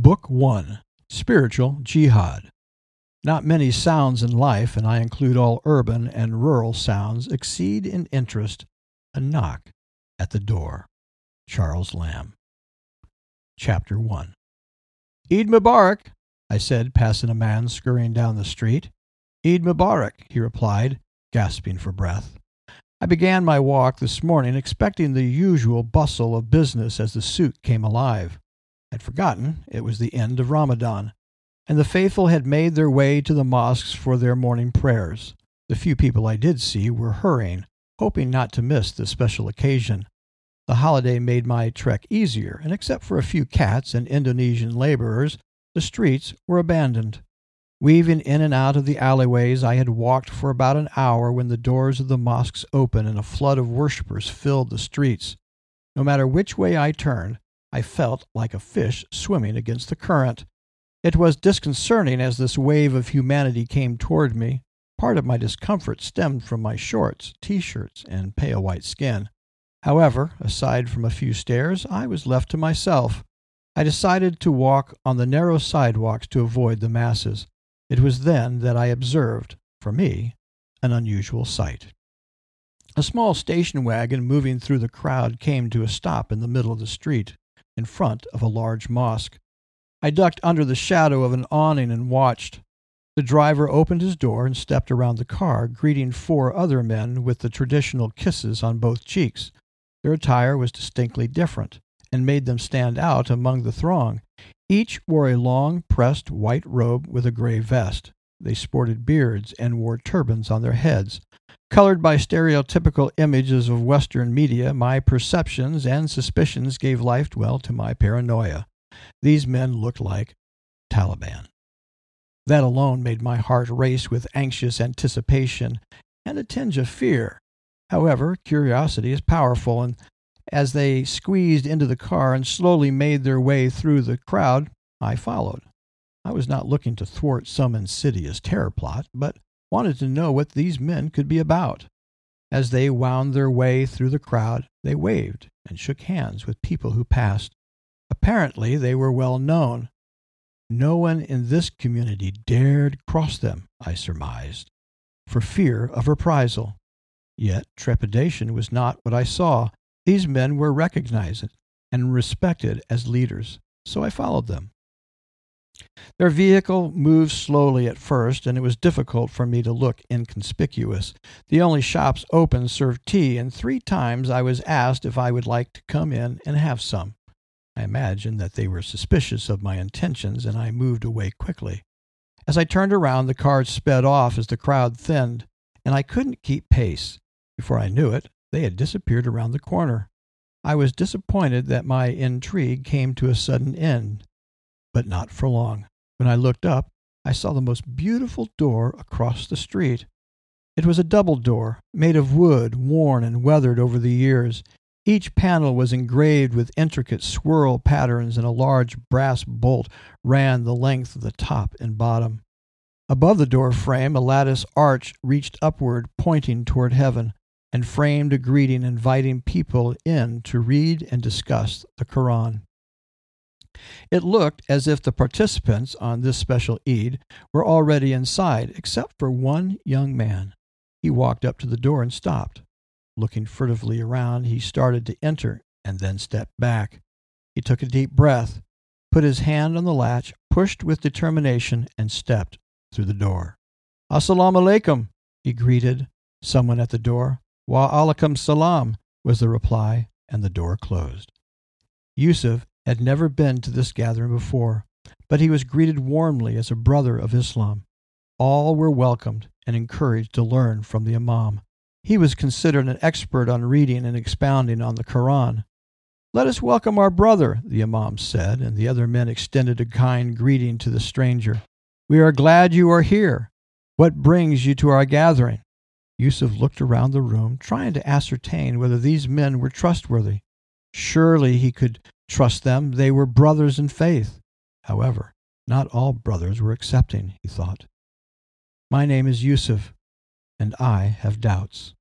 Book 1 Spiritual Jihad. Not many sounds in life, and I include all urban and rural sounds, exceed in interest a knock at the door. Charles Lamb. Chapter 1 Eid Mubarak, I said, passing a man scurrying down the street. Eid Mubarak, he replied, gasping for breath. I began my walk this morning expecting the usual bustle of business as the souk came alive. I'd forgotten it was the end of Ramadan, and the faithful had made their way to the mosques for their morning prayers. The few people I did see were hurrying, hoping not to miss this special occasion. The holiday made my trek easier, and except for a few cats and Indonesian laborers, the streets were abandoned. Weaving in and out of the alleyways, I had walked for about an hour when the doors of the mosques opened and a flood of worshippers filled the streets. No matter which way I turned, I felt like a fish swimming against the current. It was disconcerting as this wave of humanity came toward me. Part of my discomfort stemmed from my shorts, t shirts, and pale white skin. However, aside from a few stares, I was left to myself. I decided to walk on the narrow sidewalks to avoid the masses. It was then that I observed, for me, an unusual sight. A small station wagon moving through the crowd came to a stop in the middle of the street, in front of a large mosque. I ducked under the shadow of an awning and watched. The driver opened his door and stepped around the car, greeting four other men with the traditional kisses on both cheeks. Their attire was distinctly different and made them stand out among the throng. Each wore a long, pressed white robe with a gray vest. They sported beards and wore turbans on their heads. Colored by stereotypical images of Western media, my perceptions and suspicions gave life well to my paranoia. These men looked like Taliban. That alone made my heart race with anxious anticipation and a tinge of fear. However, curiosity is powerful, and as they squeezed into the car and slowly made their way through the crowd, I followed. I was not looking to thwart some insidious terror plot, but wanted to know what these men could be about. As they wound their way through the crowd, they waved and shook hands with people who passed. Apparently, they were well known. No one in this community dared cross them, I surmised, for fear of reprisal. Yet trepidation was not what I saw. These men were recognized and respected as leaders, so I followed them. Their vehicle moved slowly at first, and it was difficult for me to look inconspicuous. The only shops open served tea, and three times I was asked if I would like to come in and have some. I imagined that they were suspicious of my intentions, and I moved away quickly. As I turned around, the cars sped off as the crowd thinned, and I couldn't keep pace. Before I knew it, they had disappeared around the corner. I was disappointed that my intrigue came to a sudden end, but not for long. When I looked up, I saw the most beautiful door across the street. It was a double door, made of wood, worn and weathered over the years. Each panel was engraved with intricate swirl patterns, and a large brass bolt ran the length of the top and bottom. Above the door frame, a lattice arch reached upward, pointing toward heaven and framed a greeting inviting people in to read and discuss the Quran. It looked as if the participants on this special Eid were already inside, except for one young man. He walked up to the door and stopped. Looking furtively around, he started to enter and then stepped back. He took a deep breath, put his hand on the latch, pushed with determination, and stepped through the door. Assalamu alaikum, he greeted someone at the door. Wa alaikum salam was the reply, and the door closed. Yusuf had never been to this gathering before, but he was greeted warmly as a brother of Islam. All were welcomed and encouraged to learn from the Imam. He was considered an expert on reading and expounding on the Koran. Let us welcome our brother, the Imam said, and the other men extended a kind greeting to the stranger. We are glad you are here. What brings you to our gathering? Yusuf looked around the room, trying to ascertain whether these men were trustworthy. Surely he could trust them. They were brothers in faith. However, not all brothers were accepting, he thought. My name is Yusuf, and I have doubts.